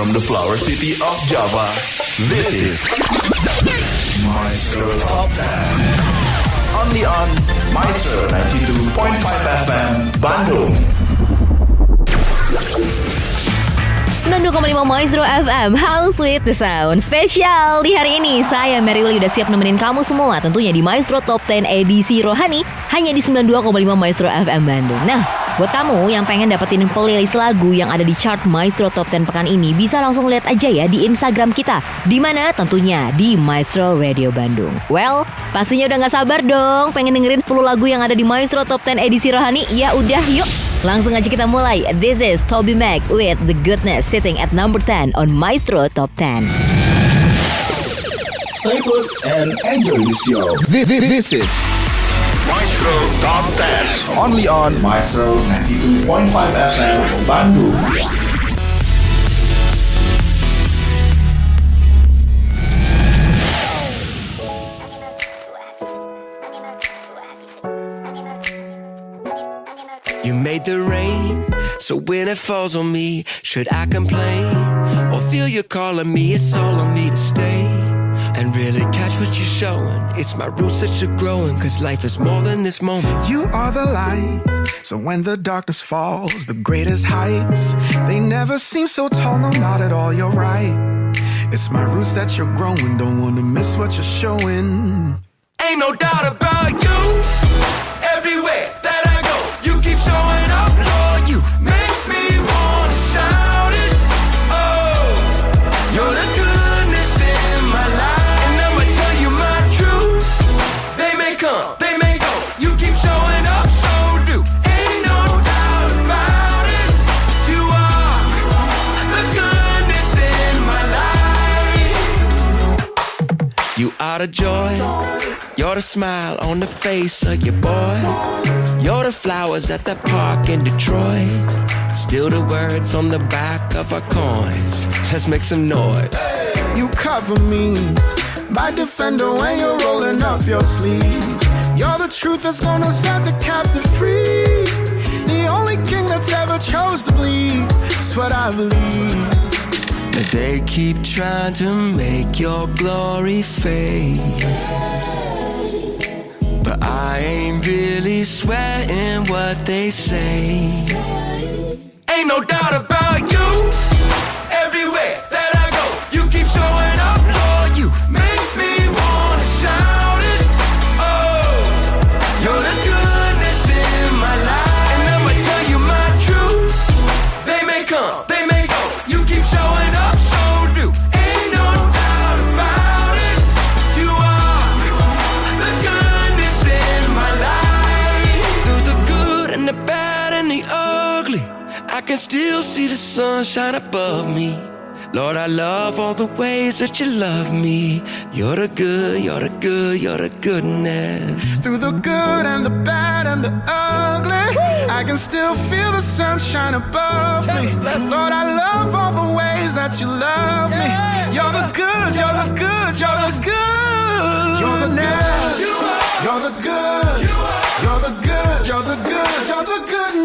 from the flower city of Java, this is Maestro Top 10. Only on Maestro 92.5 FM, Bandung. 92,5 Maestro FM How Sweet the Sound Spesial di hari ini Saya Mary Uli udah siap nemenin kamu semua Tentunya di Maestro Top 10 edisi Rohani Hanya di 92,5 Maestro FM Bandung Nah Buat kamu yang pengen dapetin playlist lagu yang ada di chart Maestro Top 10 pekan ini, bisa langsung lihat aja ya di Instagram kita. Di mana tentunya di Maestro Radio Bandung. Well, pastinya udah gak sabar dong pengen dengerin 10 lagu yang ada di Maestro Top 10 edisi Rohani. Ya udah yuk, langsung aja kita mulai. This is Toby Mac with The Goodness sitting at number 10 on Maestro Top 10. Stay put and enjoy the show. This, this, this is Maestro Top 10. Only on Maestro 92.5 FM, Bandung. You made the rain, so when it falls on me, should I complain or feel you calling me? It's all on me to stay and really catch what you're showing. It's my roots that you're growing, cause life is more than this moment. You are the light, so when the darkness falls, the greatest heights, they never seem so tall, no, not at all, you're right. It's my roots that you're growing, don't wanna miss what you're showing. Ain't no doubt about you. Are the joy. You're the smile on the face of your boy. You're the flowers at the park in Detroit. Still the words on the back of our coins. Let's make some noise. You cover me, my defender when you're rolling up your sleeve. You're the truth that's gonna set the captive free. The only king that's ever chose to bleed. That's what I believe. They keep trying to make your glory fade. But I ain't really sweating what they say. Ain't no doubt about you. Everywhere that I go, you keep showing up, Lord. You make me still see the sun shine above me. Lord, I love all the ways that you love me. You're the good, you're the good, you're the goodness. Through the good and the bad and the ugly, I can still feel the sunshine above me. Lord, I love all the ways that you love me. You're the good, you're the good, you're the good. You're the good. You're the good. You're the good. You're the good. You're the goodness.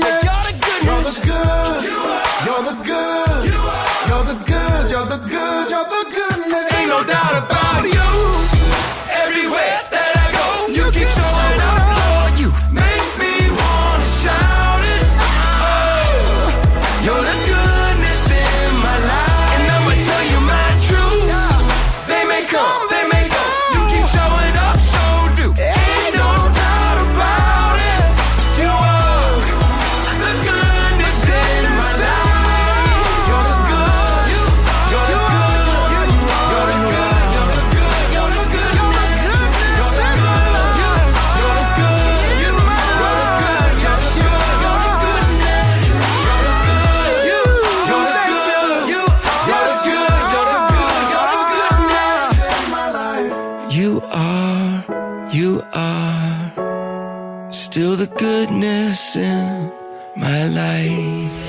Still the goodness in my life.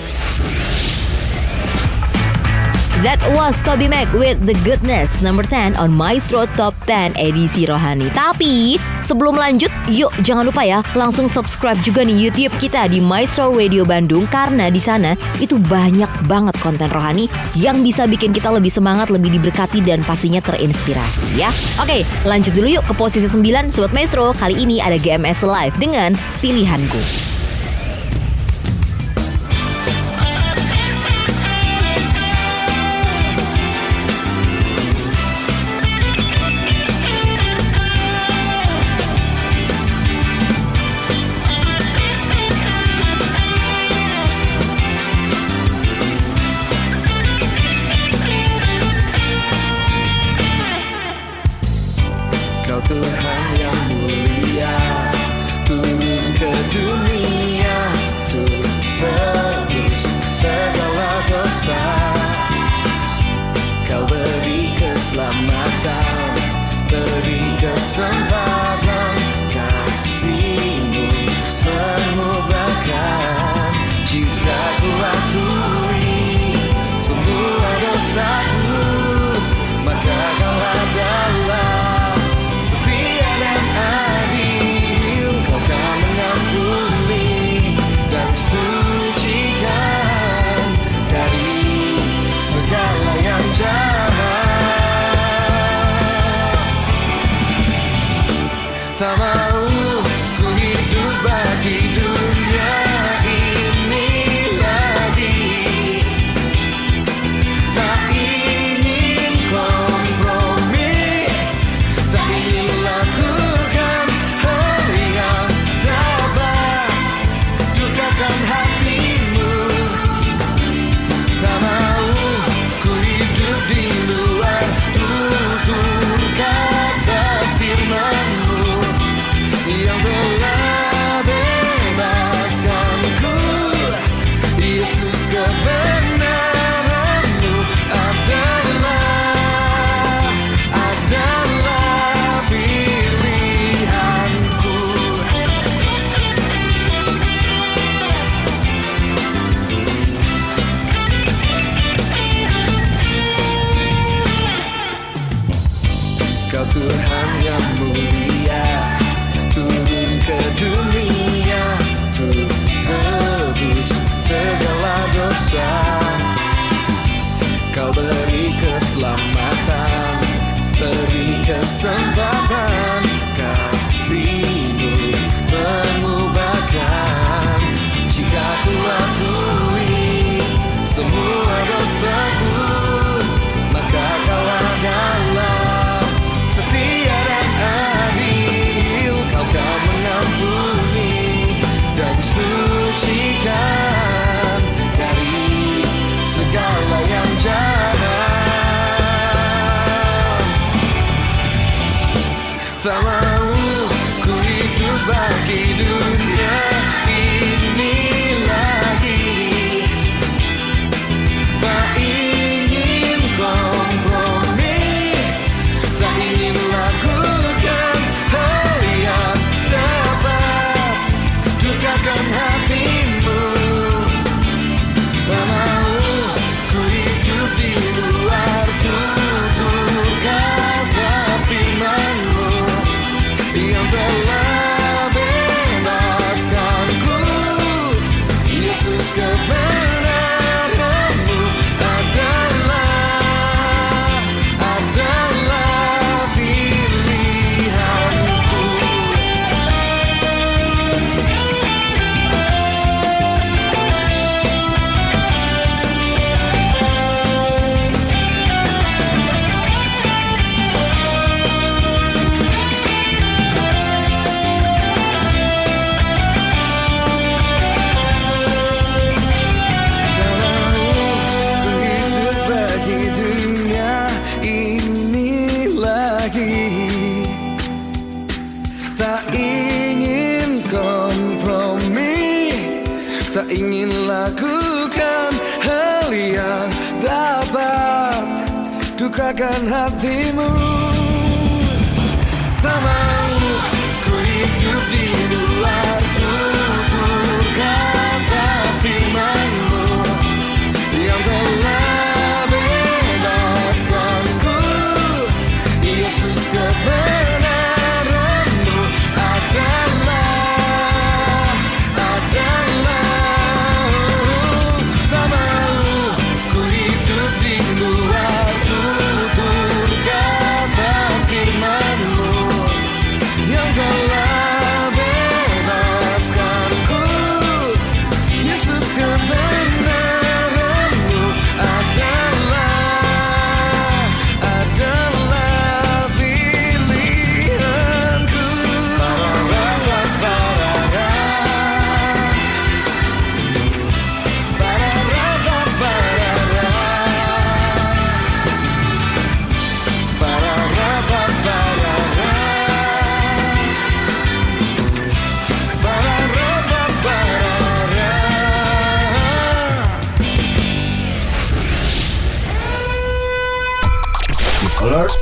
That was Toby Mac with The Goodness number 10 on Maestro Top 10 edisi Rohani. Tapi sebelum lanjut, yuk jangan lupa ya langsung subscribe juga nih YouTube kita di Maestro Radio Bandung karena di sana itu banyak banget konten rohani yang bisa bikin kita lebih semangat, lebih diberkati dan pastinya terinspirasi ya. Oke, lanjut dulu yuk ke posisi 9 Sobat Maestro. Kali ini ada GMS Live dengan Pilihanku. you. And a ti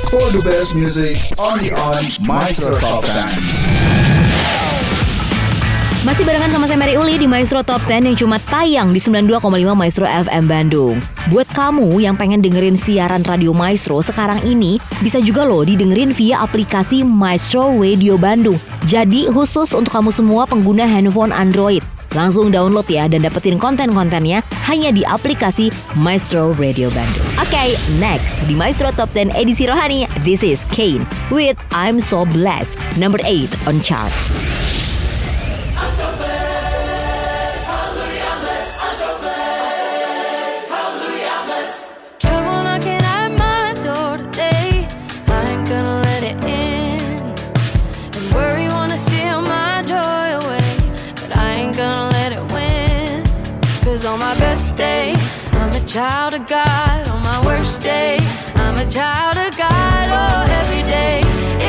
for the best music only on Maestro Top 10. Masih barengan sama saya Mary Uli di Maestro Top 10 yang cuma tayang di 92,5 Maestro FM Bandung. Buat kamu yang pengen dengerin siaran Radio Maestro sekarang ini, bisa juga loh didengerin via aplikasi Maestro Radio Bandung. Jadi khusus untuk kamu semua pengguna handphone Android. Langsung download ya dan dapetin konten-kontennya hanya di aplikasi Maestro Radio Bandung. Oke, okay, next di Maestro Top 10 edisi Rohani, this is Kane with I'm So Blessed, number 8 on chart. child of God on my worst day. I'm a child of God, oh, every day.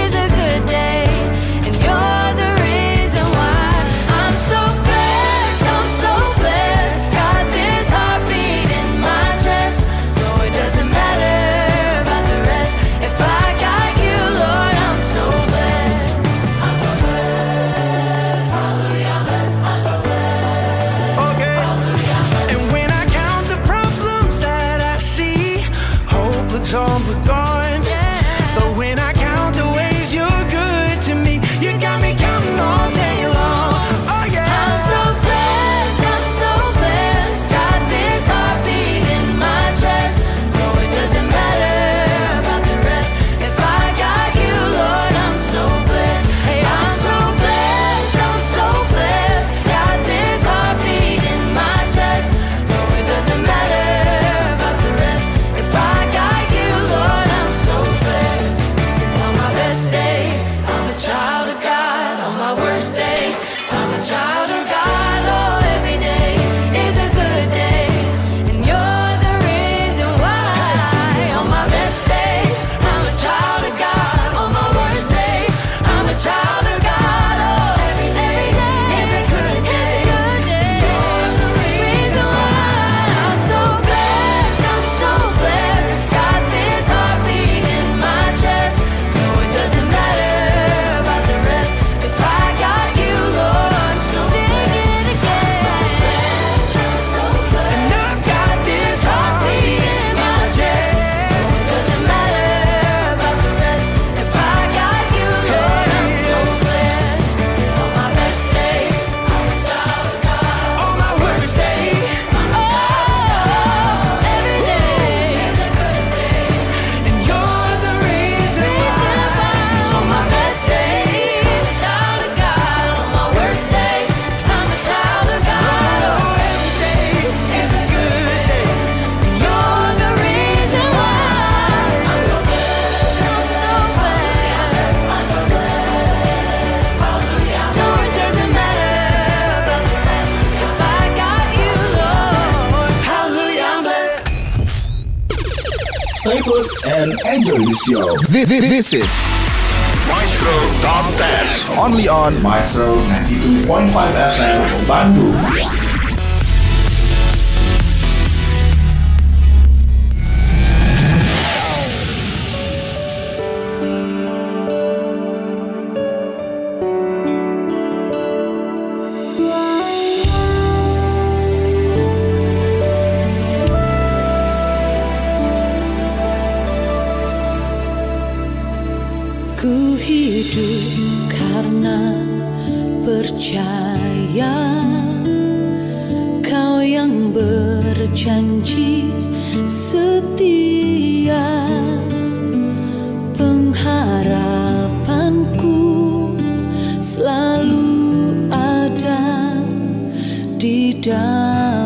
Maestro. This, this, this is Maestro Top 10. Only on Maestro 92.5 FM, Bandung. di dalam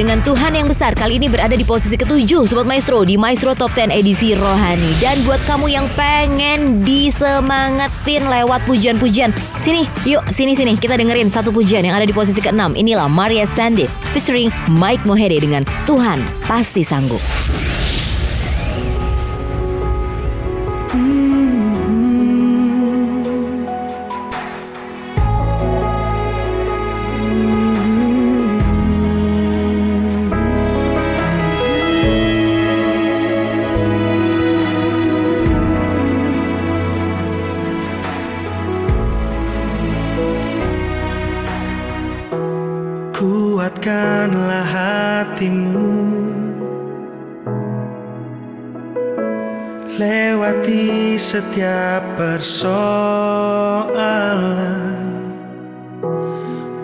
dengan Tuhan yang besar kali ini berada di posisi ketujuh Sobat Maestro di Maestro Top 10 edisi Rohani. Dan buat kamu yang pengen disemangatin lewat pujian-pujian Sini yuk sini-sini kita dengerin satu pujian yang ada di posisi keenam. Inilah Maria Sandy featuring Mike Mohede dengan Tuhan Pasti Sanggup Lewati setiap persoalan.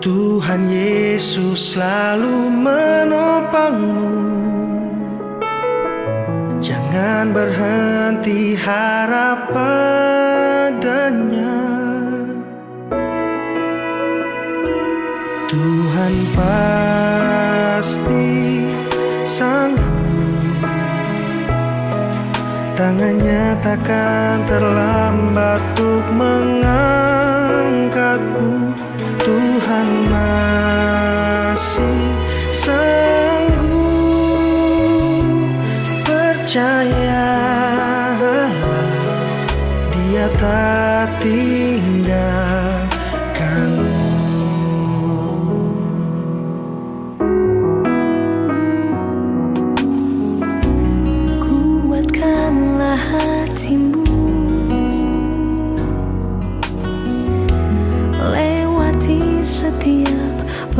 Tuhan Yesus selalu menopangmu. Jangan berhenti harap padanya. Tuhan pasti sanggup Tangannya takkan terlambat untuk mengangkatmu. Tuhan masih sanggup Percayalah Dia tak tinggalkanmu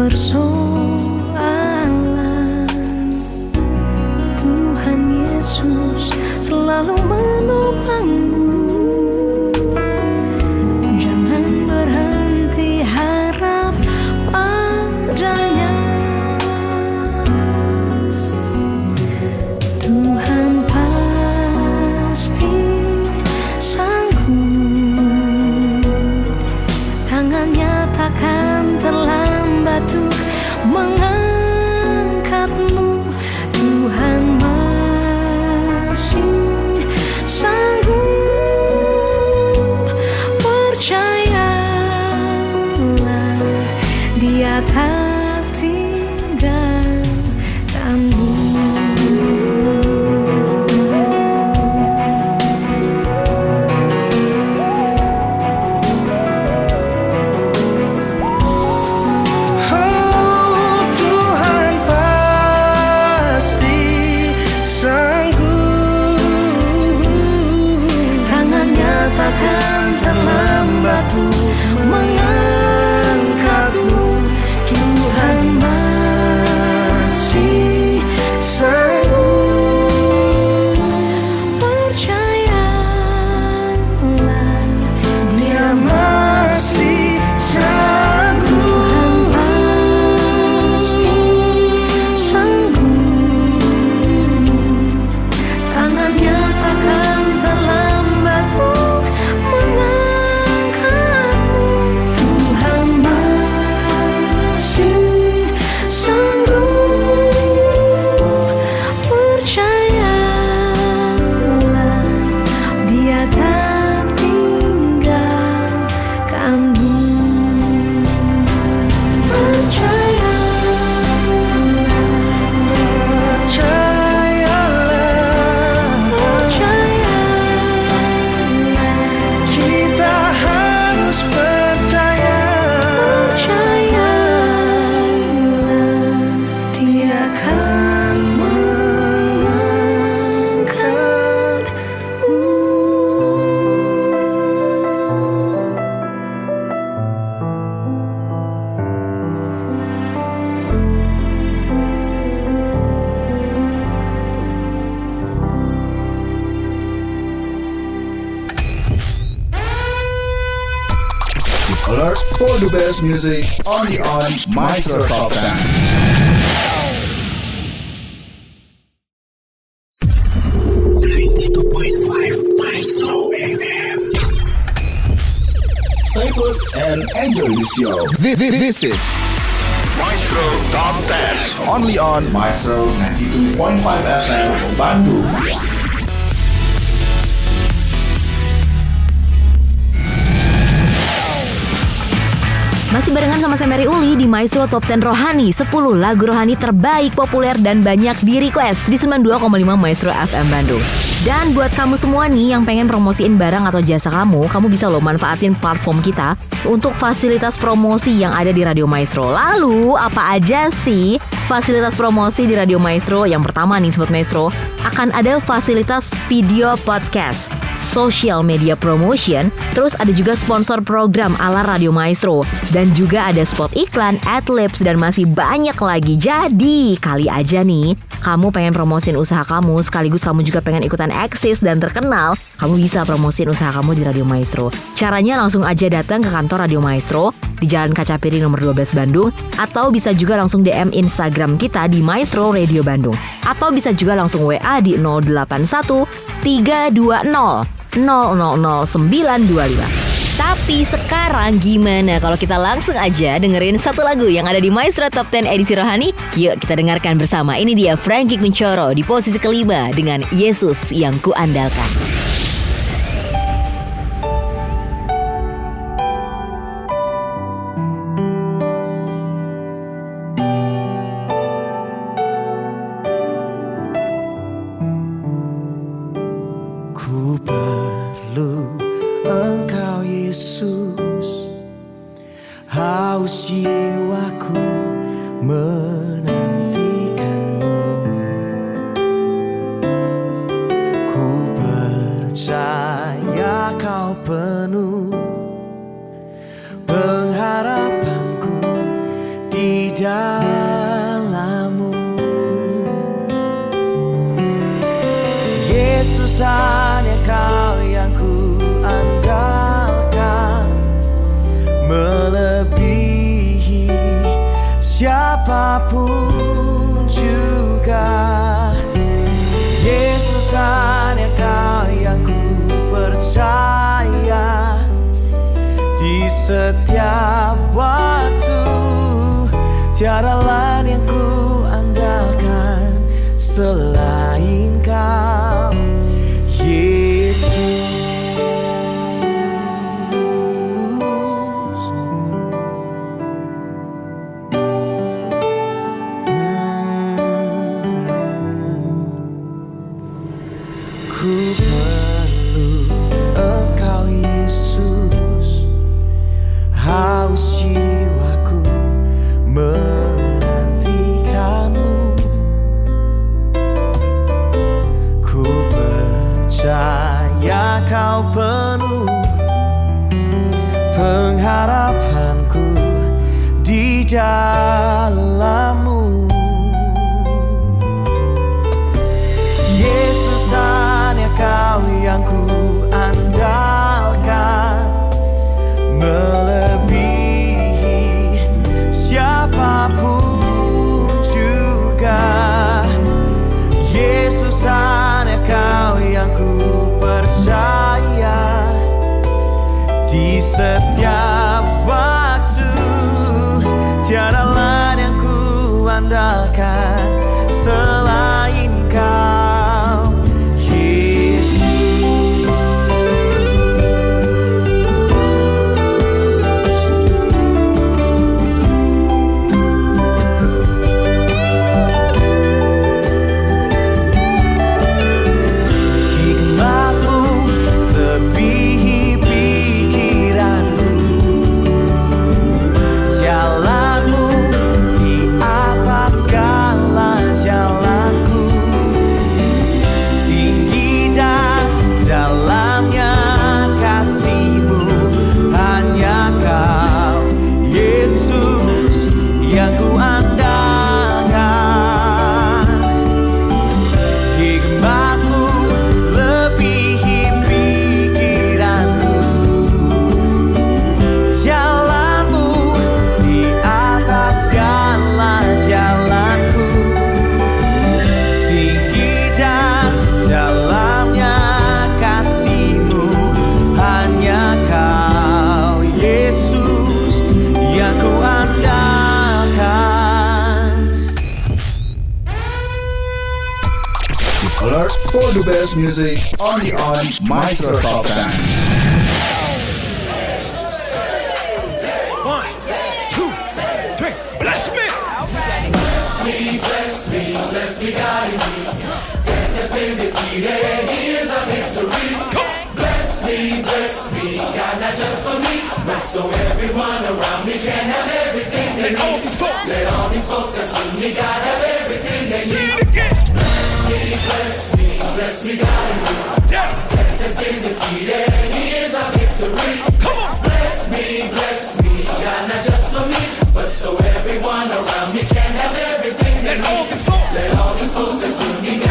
esfuerzo best music only on Maestro Top 10. Stay put and enjoy the show. This, this, this is Maestro Top 10. only on Maestro 92.5 FM Bandung. Masih barengan sama saya Mary Uli di Maestro Top 10 Rohani. 10 lagu rohani terbaik, populer, dan banyak di request di 92,5 Maestro FM Bandung. Dan buat kamu semua nih yang pengen promosiin barang atau jasa kamu Kamu bisa loh manfaatin platform kita Untuk fasilitas promosi yang ada di Radio Maestro. Lalu apa aja sih fasilitas promosi di Radio Maestro? Yang pertama nih Sobat Maestro Akan ada fasilitas video podcast social media promotion, terus ada juga sponsor program ala Radio Maestro, dan juga ada spot iklan, adlibs, dan masih banyak lagi. Jadi, kali aja nih, kamu pengen promosin usaha kamu, sekaligus kamu juga pengen ikutan eksis dan terkenal, kamu bisa promosin usaha kamu di Radio Maestro. Caranya langsung aja datang ke kantor Radio Maestro di Jalan Kaca Piring nomor 12 Bandung, atau bisa juga langsung DM Instagram kita di Maestro Radio Bandung. Atau bisa juga langsung WA di 081 320 000925. Tapi sekarang gimana kalau kita langsung aja dengerin satu lagu yang ada di Maestro Top 10 edisi Rohani? Yuk kita dengarkan bersama. Ini dia Frankie Kuncoro di posisi kelima dengan Yesus yang kuandalkan. Pengharapanku di dalammu. Yesus hanya setiap waktu Tiada lain yang ku andalkan. Selain for the best music only on My circle Pop Band. One, two, three, bless me. Bless me, bless me, bless me, God our victory. Bless me, bless me, God, not just for me, so everyone around me can have everything they need. All these folks. Let all these folks that's with me, God, have everything they Say need. It again bless me, bless me, God. Yeah. Death has been defeated, He is our victory. Come on. Bless me, bless me, God, not just for me, but so everyone around me can have everything. Let all these hosts, that's all me.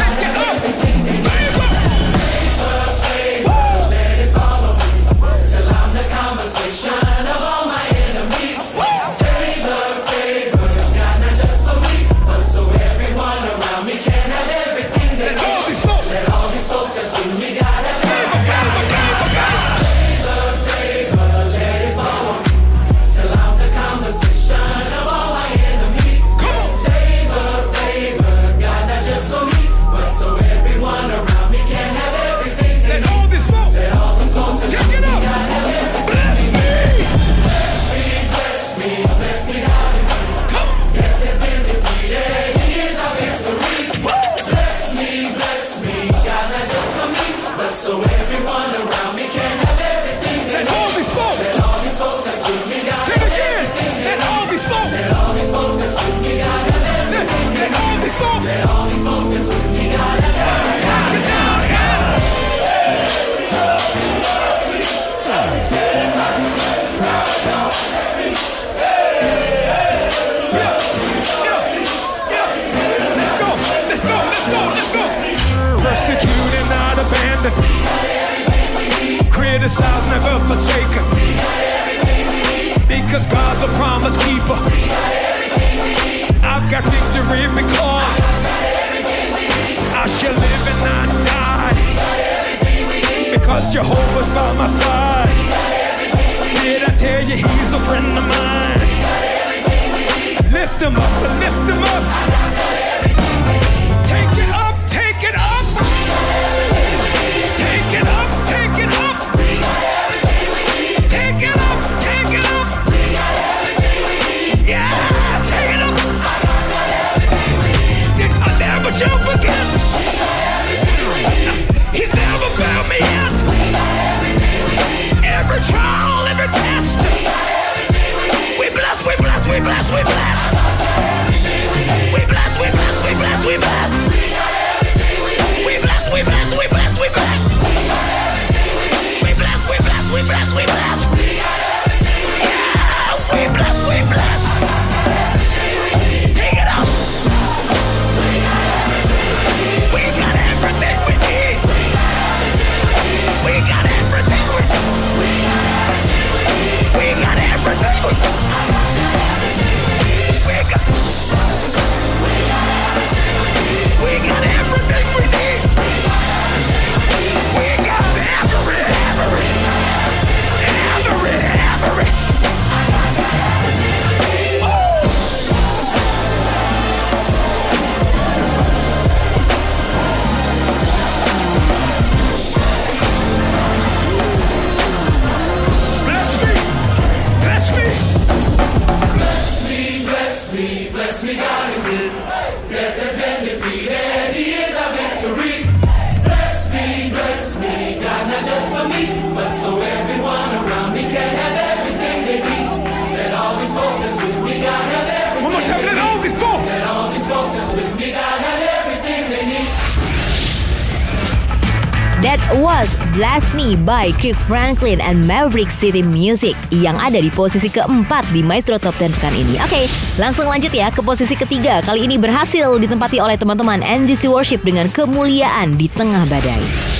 By Kirk Franklin and Maverick City Music yang ada di posisi keempat di Maestro Top 10 pekan ini. Oke, okay, langsung lanjut ya ke posisi ketiga. Kali ini berhasil ditempati oleh teman-teman NDC Worship dengan kemuliaan di tengah badai.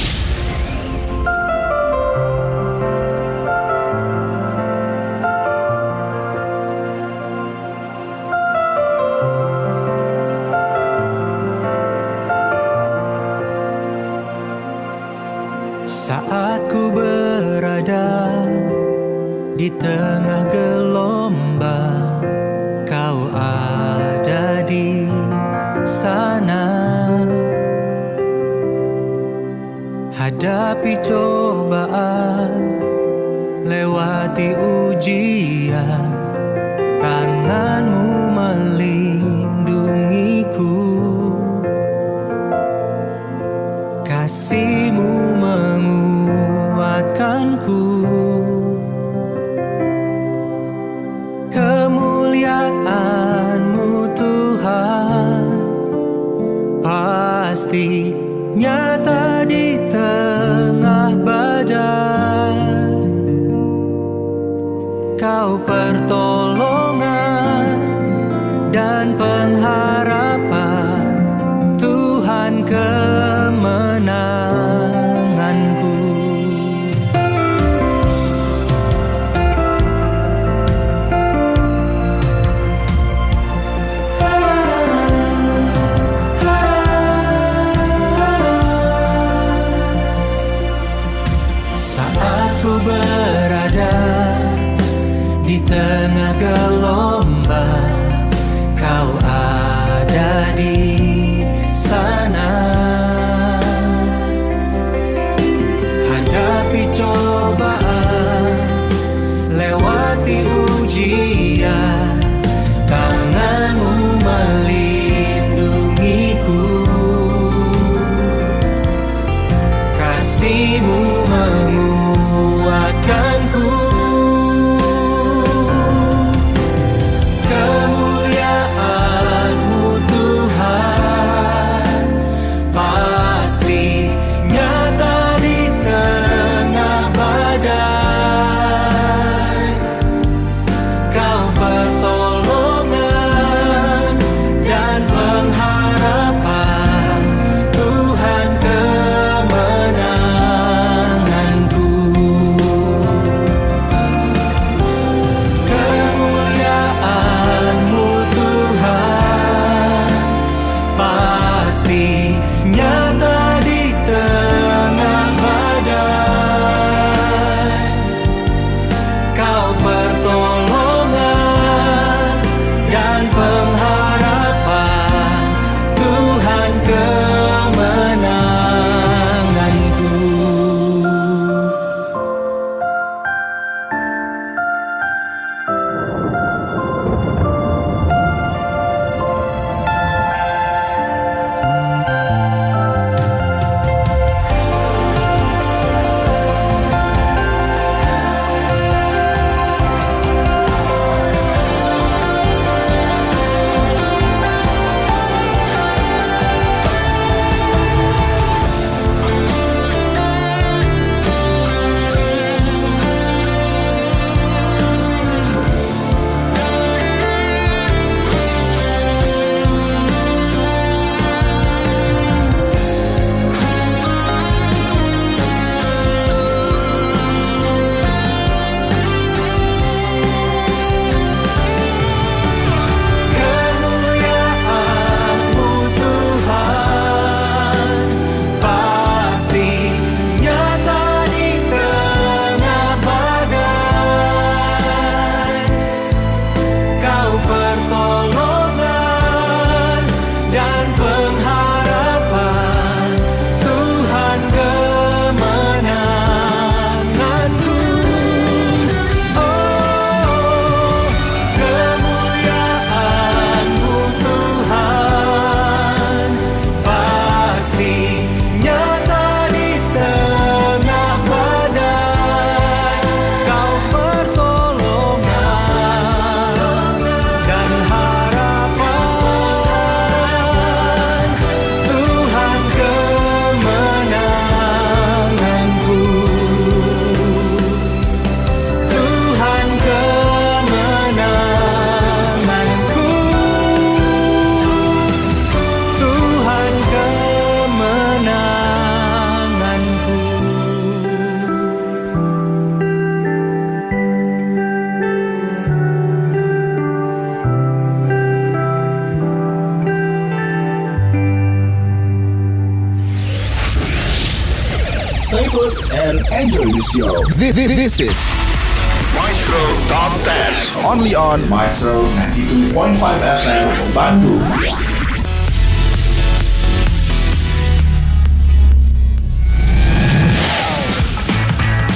Only on Maestro 92.5 FM Bandung.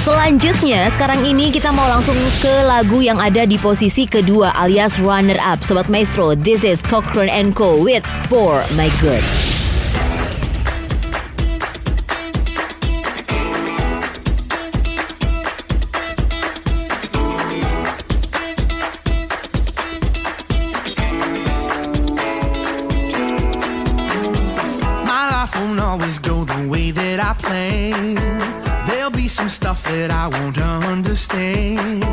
Selanjutnya, sekarang ini kita mau langsung ke lagu yang ada di posisi kedua alias runner up. Sobat Maestro, this is Cochrane Co with For My Good. Plan. There'll be some stuff that I won't understand.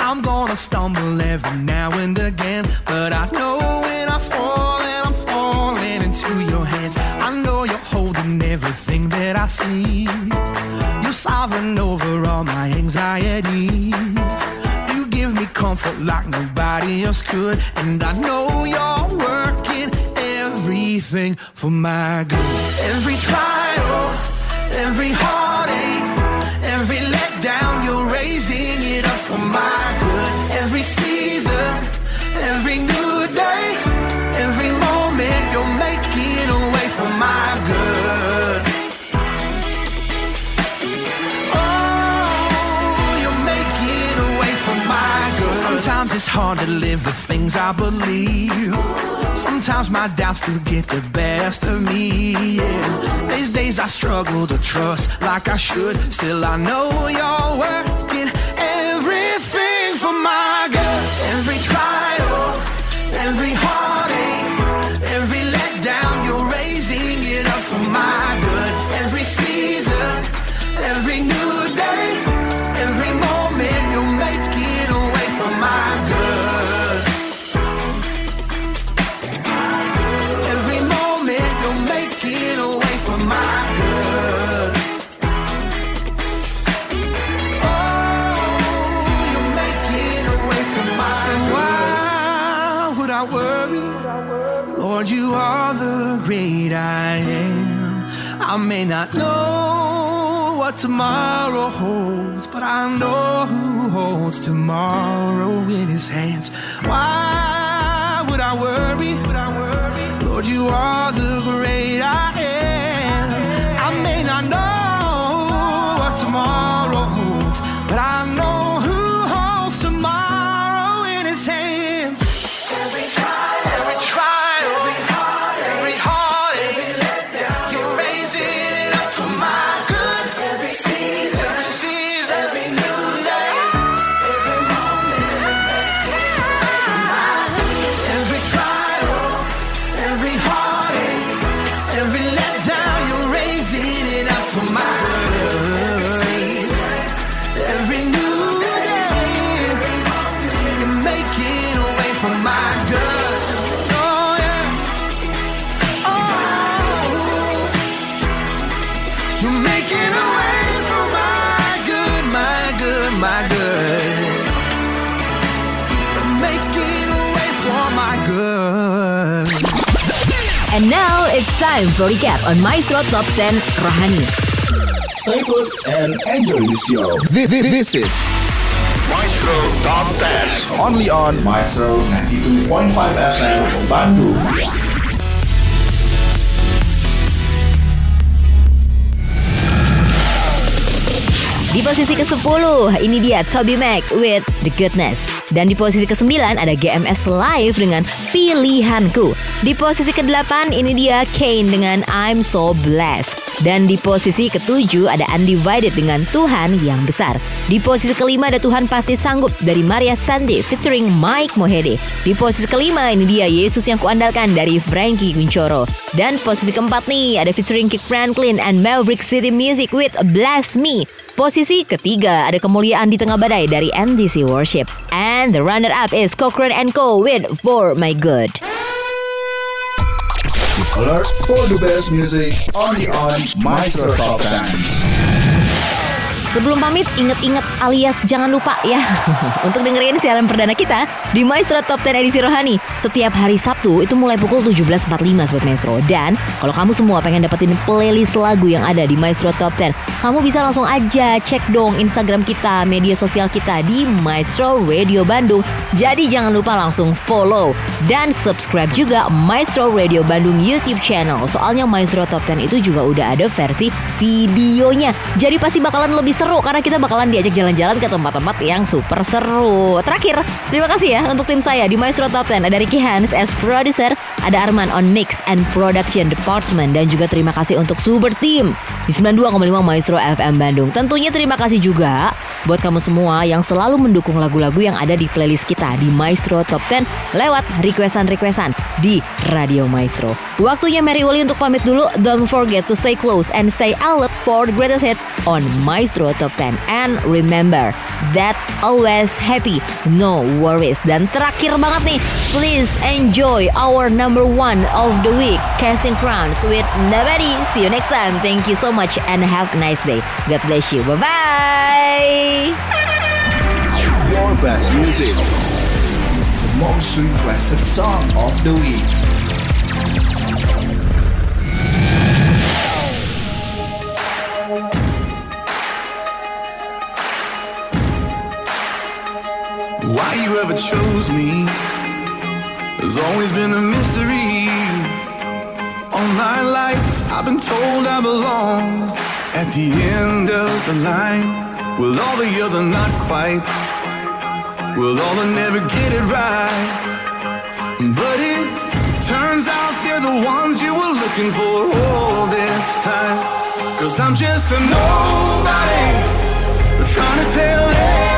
I'm gonna stumble every now and again, but I know when I fall and I'm falling into your hands. I know you're holding everything that I see. You're sovereign over all my anxieties. You give me comfort like nobody else could, and I know you're working everything for my good. Every trial, every heartache, every letdown, you're raising it up for my it's hard to live the things I believe. Sometimes my doubts do get the best of me. Yeah. These days I struggle to trust like I should. Still, I know you're working everything for my good. Every trial, every heartache, Lord, you are the great I am. I may not know what tomorrow holds, but I know who holds tomorrow in his hands. Why would I worry? Lord, you are the great I am. I may not know what tomorrow it's time for recap on Maestro Top 10 Rohani. Stay put and enjoy the show. This, this, this is Maestro Top 10. only on Maestro 92.5 FM Bandung. Di posisi ke-10, ini dia Toby Mac with The Goodness. Dan di posisi ke-9 ada GMS Live dengan Pilihanku. Di posisi ke-8 ini dia Kane dengan I'm So Blessed. Dan di posisi ke-7 ada Undivided dengan Tuhan yang Besar. Di posisi kelima ada Tuhan Pasti Sanggup dari Maria Santi featuring Mike Mohede. Di posisi kelima ini dia Yesus yang kuandalkan dari Frankie Kuncoro. Dan posisi keempat nih ada featuring Kick Franklin and Maverick City Music with Bless Me. Posisi ketiga ada kemuliaan di tengah badai dari MDC Worship. And the runner-up is Cochrane and Co with For My Good. Alert for the best music only on Maestro Top 10. Sebelum pamit, inget-inget alias jangan lupa ya Untuk dengerin siaran perdana kita di Maestro Top 10 edisi Rohani. Setiap hari Sabtu itu mulai pukul 17.45 Sobat Maestro. Dan kalau kamu semua pengen dapetin playlist lagu yang ada di Maestro Top 10 Kamu bisa langsung aja cek dong Instagram kita, media sosial kita di Maestro Radio Bandung. Jadi jangan lupa langsung follow Dan subscribe juga Maestro Radio Bandung YouTube channel. Soalnya Maestro Top 10 itu juga udah ada versi videonya. Jadi pasti bakalan lebih seru seru karena kita bakalan diajak jalan-jalan ke tempat-tempat yang super seru. Terakhir, terima kasih ya untuk tim saya di Maestro Top 10. Ada Ricky Hans as producer, ada Arman on mix and production department dan juga terima kasih untuk super team di 92,5 Maestro FM Bandung. Tentunya terima kasih juga buat kamu semua yang selalu mendukung lagu-lagu yang ada di playlist kita di Maestro Top 10 lewat requestan-requestan di Radio Maestro. Waktunya Mary Uli untuk pamit dulu. Don't forget to stay close and stay alert for the greatest hit on Maestro Top 10. And remember that always happy, no worries. Dan terakhir banget nih, please enjoy our number one of the week, Casting Crowns with Nobody. See you next time. Thank you so much and have a nice day. God bless you. Bye-bye. Your best music. The most requested song of the week. Why you ever chose me has always been a mystery. All my life, I've been told I belong at the end of the line. With all the other not quite, with all the never get it right. But it turns out they're the ones you were looking for all this time. Cause I'm just a nobody, trying to tell everybody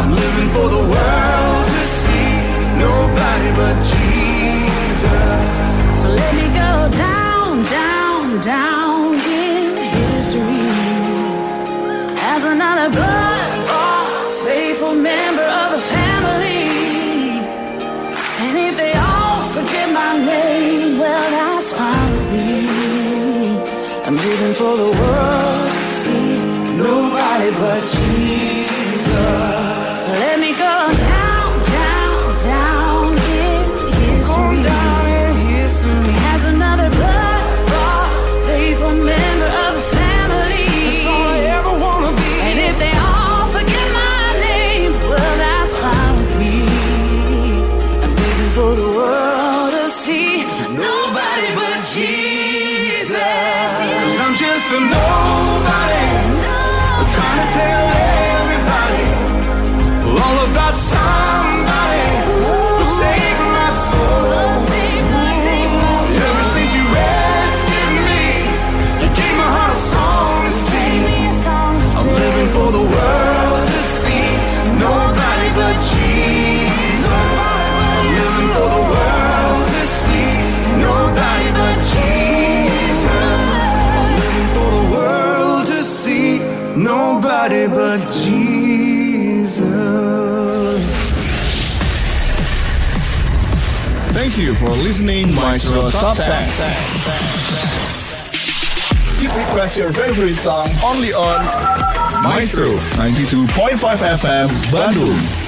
I'm living for the world to see nobody but Jesus. So let me go down, down, down in history as another blood bought faithful member of the family. And if they all forget my name, well, that's fine with me. I'm living for the world to see nobody but Jesus. So let me go for listening Maestro Top 10. You request your favorite song only on Maestro 92.5 FM Bandung.